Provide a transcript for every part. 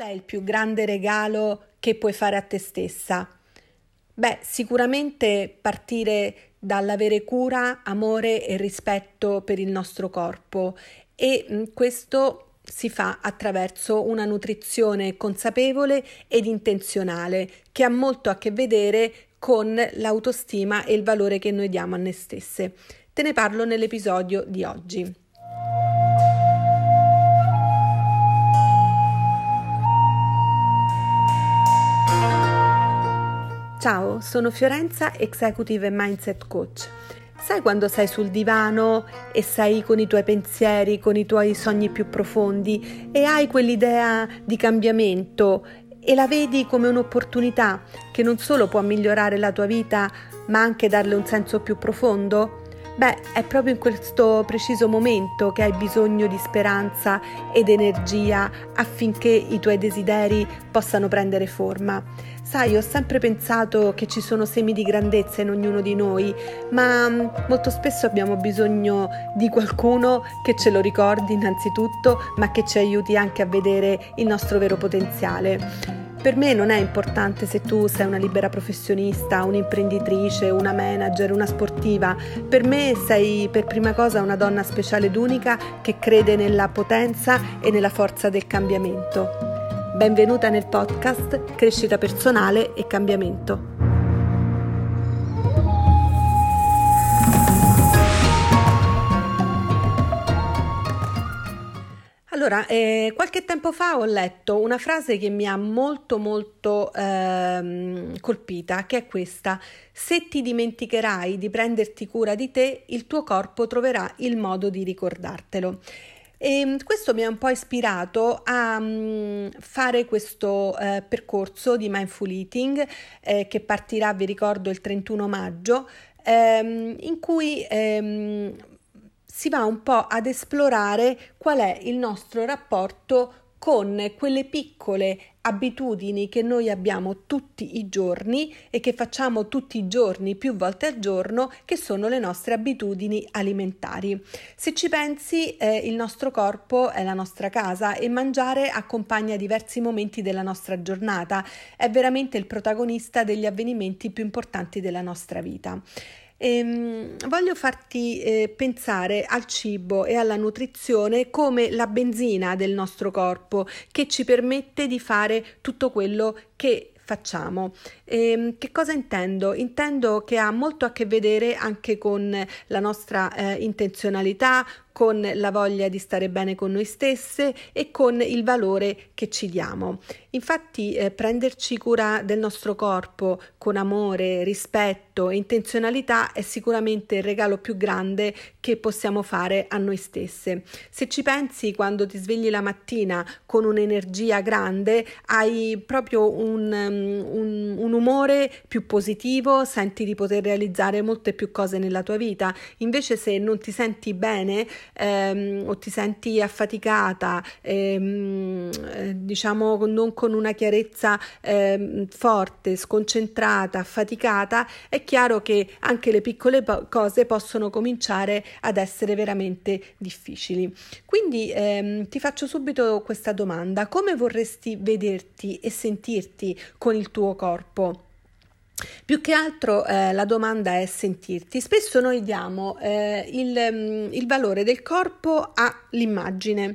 Qual è il più grande regalo che puoi fare a te stessa? Beh, sicuramente partire dall'avere cura, amore e rispetto per il nostro corpo e mm, questo si fa attraverso una nutrizione consapevole ed intenzionale che ha molto a che vedere con l'autostima e il valore che noi diamo a noi stesse. Te ne parlo nell'episodio di oggi. Ciao, sono Fiorenza, Executive Mindset Coach. Sai quando sei sul divano e sei con i tuoi pensieri, con i tuoi sogni più profondi e hai quell'idea di cambiamento e la vedi come un'opportunità che non solo può migliorare la tua vita, ma anche darle un senso più profondo? Beh, è proprio in questo preciso momento che hai bisogno di speranza ed energia affinché i tuoi desideri possano prendere forma. Sai, ho sempre pensato che ci sono semi di grandezza in ognuno di noi, ma mm, molto spesso abbiamo bisogno di qualcuno che ce lo ricordi innanzitutto, ma che ci aiuti anche a vedere il nostro vero potenziale. Per me non è importante se tu sei una libera professionista, un'imprenditrice, una manager, una sportiva. Per me sei per prima cosa una donna speciale ed unica che crede nella potenza e nella forza del cambiamento. Benvenuta nel podcast Crescita personale e cambiamento. Allora, eh, qualche tempo fa ho letto una frase che mi ha molto molto ehm, colpita, che è questa: Se ti dimenticherai di prenderti cura di te, il tuo corpo troverà il modo di ricordartelo. E questo mi ha un po' ispirato a um, fare questo uh, percorso di mindful eating eh, che partirà, vi ricordo, il 31 maggio, ehm, in cui ehm, si va un po' ad esplorare qual è il nostro rapporto con quelle piccole abitudini che noi abbiamo tutti i giorni e che facciamo tutti i giorni, più volte al giorno, che sono le nostre abitudini alimentari. Se ci pensi, eh, il nostro corpo è la nostra casa e mangiare accompagna diversi momenti della nostra giornata, è veramente il protagonista degli avvenimenti più importanti della nostra vita. Ehm, voglio farti eh, pensare al cibo e alla nutrizione come la benzina del nostro corpo che ci permette di fare tutto quello che facciamo. E, ehm, che cosa intendo? Intendo che ha molto a che vedere anche con la nostra eh, intenzionalità, con la voglia di stare bene con noi stesse e con il valore che ci diamo. Infatti eh, prenderci cura del nostro corpo con amore, rispetto e intenzionalità è sicuramente il regalo più grande che possiamo fare a noi stesse. Se ci pensi quando ti svegli la mattina con un'energia grande, hai proprio un, un, un umore più positivo, senti di poter realizzare molte più cose nella tua vita. Invece se non ti senti bene, ehm, o ti senti affaticata, ehm, eh, diciamo non con una chiarezza ehm, forte, sconcentrata, affaticata, è chiaro che anche le piccole po- cose possono cominciare ad essere veramente difficili. Quindi ehm, ti faccio subito questa domanda: come vorresti vederti e sentirti con il tuo corpo? Più che altro eh, la domanda è sentirti. Spesso noi diamo eh, il, mm, il valore del corpo all'immagine.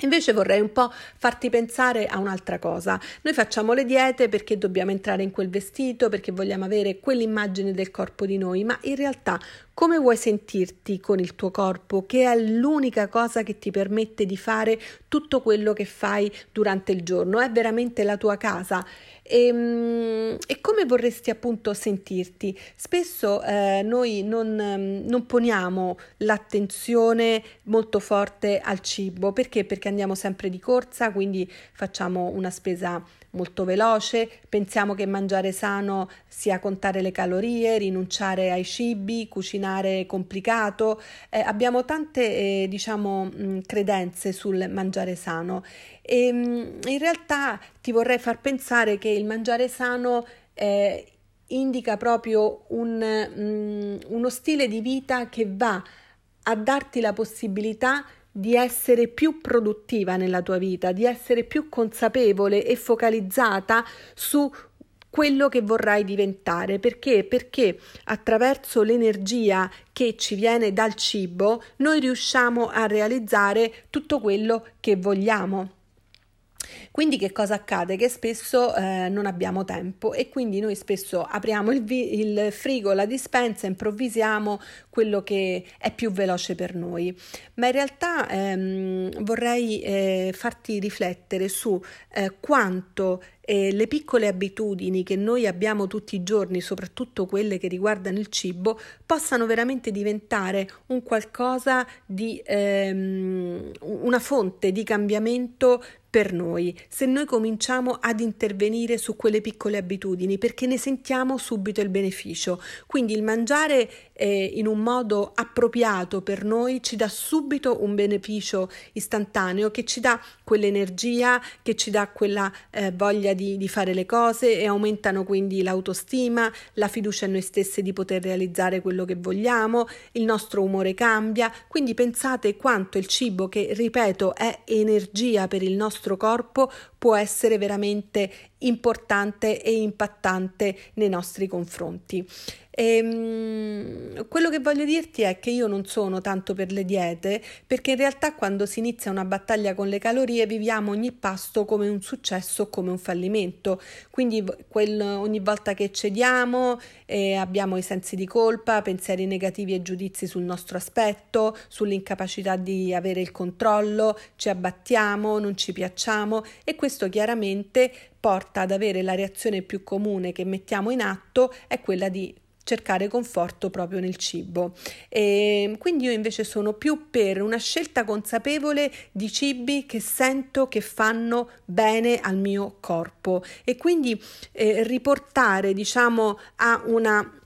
Invece vorrei un po' farti pensare a un'altra cosa. Noi facciamo le diete perché dobbiamo entrare in quel vestito, perché vogliamo avere quell'immagine del corpo di noi, ma in realtà come vuoi sentirti con il tuo corpo, che è l'unica cosa che ti permette di fare tutto quello che fai durante il giorno, è veramente la tua casa e, ehm, e come vorresti appunto sentirti? Spesso eh, noi non, ehm, non poniamo l'attenzione molto forte al cibo perché? Perché andiamo sempre di corsa, quindi facciamo una spesa molto veloce, pensiamo che mangiare sano sia contare le calorie, rinunciare ai cibi, cucinare complicato, eh, abbiamo tante eh, diciamo mh, credenze sul mangiare sano. E mh, in realtà ti vorrei far pensare che il mangiare sano eh, indica proprio un, mh, uno stile di vita che va a darti la possibilità di essere più produttiva nella tua vita, di essere più consapevole e focalizzata su quello che vorrai diventare. Perché? Perché attraverso l'energia che ci viene dal cibo noi riusciamo a realizzare tutto quello che vogliamo. Quindi che cosa accade? Che spesso eh, non abbiamo tempo e quindi noi spesso apriamo il, vi- il frigo, la dispensa, improvvisiamo quello che è più veloce per noi. Ma in realtà ehm, vorrei eh, farti riflettere su eh, quanto eh, le piccole abitudini che noi abbiamo tutti i giorni, soprattutto quelle che riguardano il cibo, possano veramente diventare un qualcosa di ehm, una fonte di cambiamento per noi, se noi cominciamo ad intervenire su quelle piccole abitudini, perché ne sentiamo subito il beneficio. Quindi il mangiare eh, in un modo appropriato per noi ci dà subito un beneficio istantaneo che ci dà quell'energia, che ci dà quella eh, voglia di, di fare le cose e aumentano quindi l'autostima, la fiducia in noi stessi di poter realizzare quello che vogliamo, il nostro umore cambia. Quindi pensate quanto il cibo, che ripeto è energia per il nostro corpo può essere veramente importante e impattante nei nostri confronti. E, ehm, quello che voglio dirti è che io non sono tanto per le diete, perché in realtà quando si inizia una battaglia con le calorie viviamo ogni pasto come un successo o come un fallimento. Quindi quel, ogni volta che cediamo eh, abbiamo i sensi di colpa, pensieri negativi e giudizi sul nostro aspetto, sull'incapacità di avere il controllo, ci abbattiamo, non ci piacciamo e questo chiaramente porta ad avere la reazione più comune che mettiamo in atto è quella di cercare conforto proprio nel cibo. E quindi io invece sono più per una scelta consapevole di cibi che sento che fanno bene al mio corpo e quindi eh, riportare diciamo a una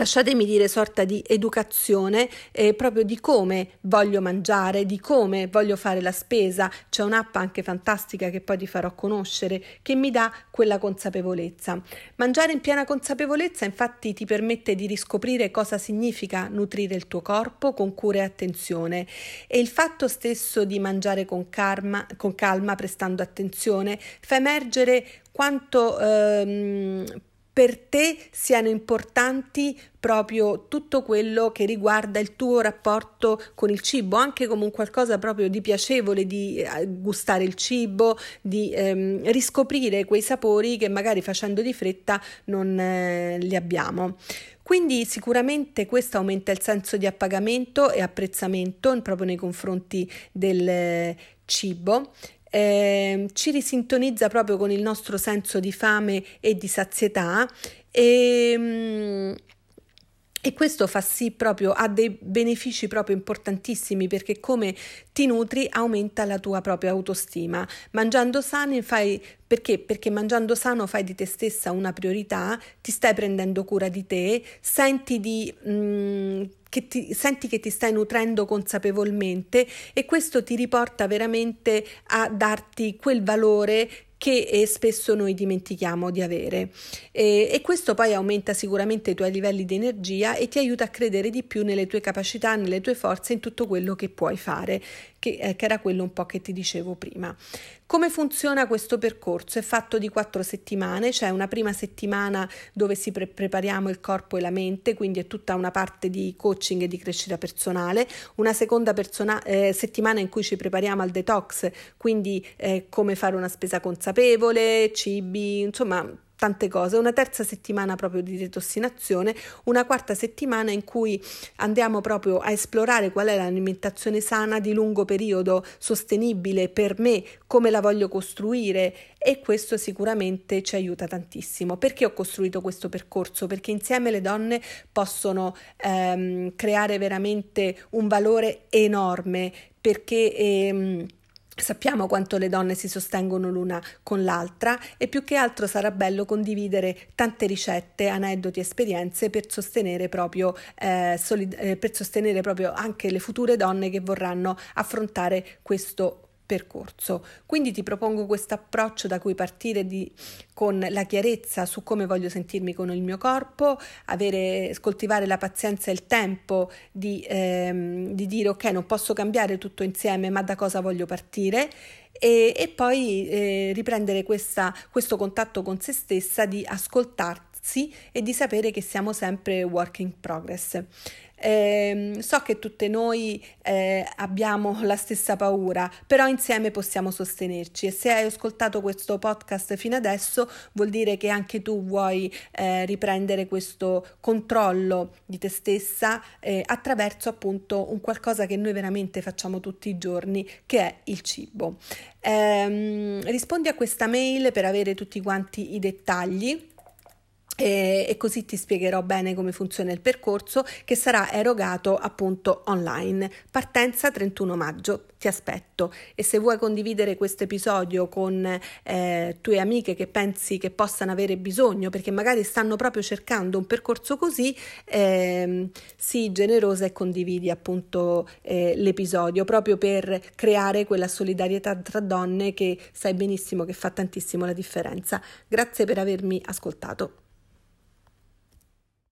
lasciatemi dire, sorta di educazione eh, proprio di come voglio mangiare, di come voglio fare la spesa. C'è un'app anche fantastica che poi ti farò conoscere che mi dà quella consapevolezza. Mangiare in piena consapevolezza infatti ti permette di riscoprire cosa significa nutrire il tuo corpo con cura e attenzione e il fatto stesso di mangiare con calma, con calma prestando attenzione, fa emergere quanto ehm, per te siano importanti proprio tutto quello che riguarda il tuo rapporto con il cibo, anche come un qualcosa proprio di piacevole, di eh, gustare il cibo, di ehm, riscoprire quei sapori che magari facendo di fretta non eh, li abbiamo. Quindi sicuramente questo aumenta il senso di appagamento e apprezzamento proprio nei confronti del eh, cibo eh, ci risintonizza proprio con il nostro senso di fame e di sazietà. E, mm, e questo fa sì proprio, ha dei benefici proprio importantissimi perché come ti nutri aumenta la tua propria autostima. Mangiando sani fai perché? Perché mangiando sano fai di te stessa una priorità, ti stai prendendo cura di te, senti, di, mm, che ti, senti che ti stai nutrendo consapevolmente e questo ti riporta veramente a darti quel valore che eh, spesso noi dimentichiamo di avere. E, e, questo poi aumenta sicuramente i tuoi livelli di energia e ti aiuta a credere di più nelle tue capacità, nelle tue forze, in tutto quello che puoi fare, che, eh, che era quello un po' che ti dicevo prima. Come funziona questo percorso? È fatto di quattro settimane, c'è cioè una prima settimana dove si pre- prepariamo il corpo e la mente, quindi è tutta una parte di coaching e di crescita personale, una seconda persona- eh, settimana in cui ci prepariamo al detox, quindi eh, come fare una spesa consapevole, cibi, insomma tante cose, una terza settimana proprio di detossinazione, una quarta settimana in cui andiamo proprio a esplorare qual è l'alimentazione sana di lungo periodo, sostenibile per me, come la voglio costruire e questo sicuramente ci aiuta tantissimo. Perché ho costruito questo percorso? Perché insieme le donne possono ehm, creare veramente un valore enorme perché ehm, Sappiamo quanto le donne si sostengono l'una con l'altra e più che altro sarà bello condividere tante ricette, aneddoti, esperienze per sostenere proprio, eh, solid- eh, per sostenere proprio anche le future donne che vorranno affrontare questo percorso. Quindi ti propongo questo approccio da cui partire di, con la chiarezza su come voglio sentirmi con il mio corpo, avere, coltivare la pazienza e il tempo di, ehm, di dire ok, non posso cambiare tutto insieme, ma da cosa voglio partire e, e poi eh, riprendere questa, questo contatto con se stessa di ascoltarsi e di sapere che siamo sempre work in progress. Eh, so che tutte noi eh, abbiamo la stessa paura, però insieme possiamo sostenerci e se hai ascoltato questo podcast fino adesso vuol dire che anche tu vuoi eh, riprendere questo controllo di te stessa eh, attraverso appunto un qualcosa che noi veramente facciamo tutti i giorni, che è il cibo. Ehm, rispondi a questa mail per avere tutti quanti i dettagli e, così ti spiegherò bene come funziona il percorso che sarà erogato appunto online. Partenza 31 maggio, ti aspetto e se vuoi condividere questo episodio con eh, tue amiche che pensi che possano avere bisogno perché magari stanno proprio cercando un percorso così, eh, sii generosa e condividi appunto eh, l'episodio proprio per creare quella solidarietà tra donne che sai benissimo che fa tantissimo la differenza. Grazie per avermi ascoltato.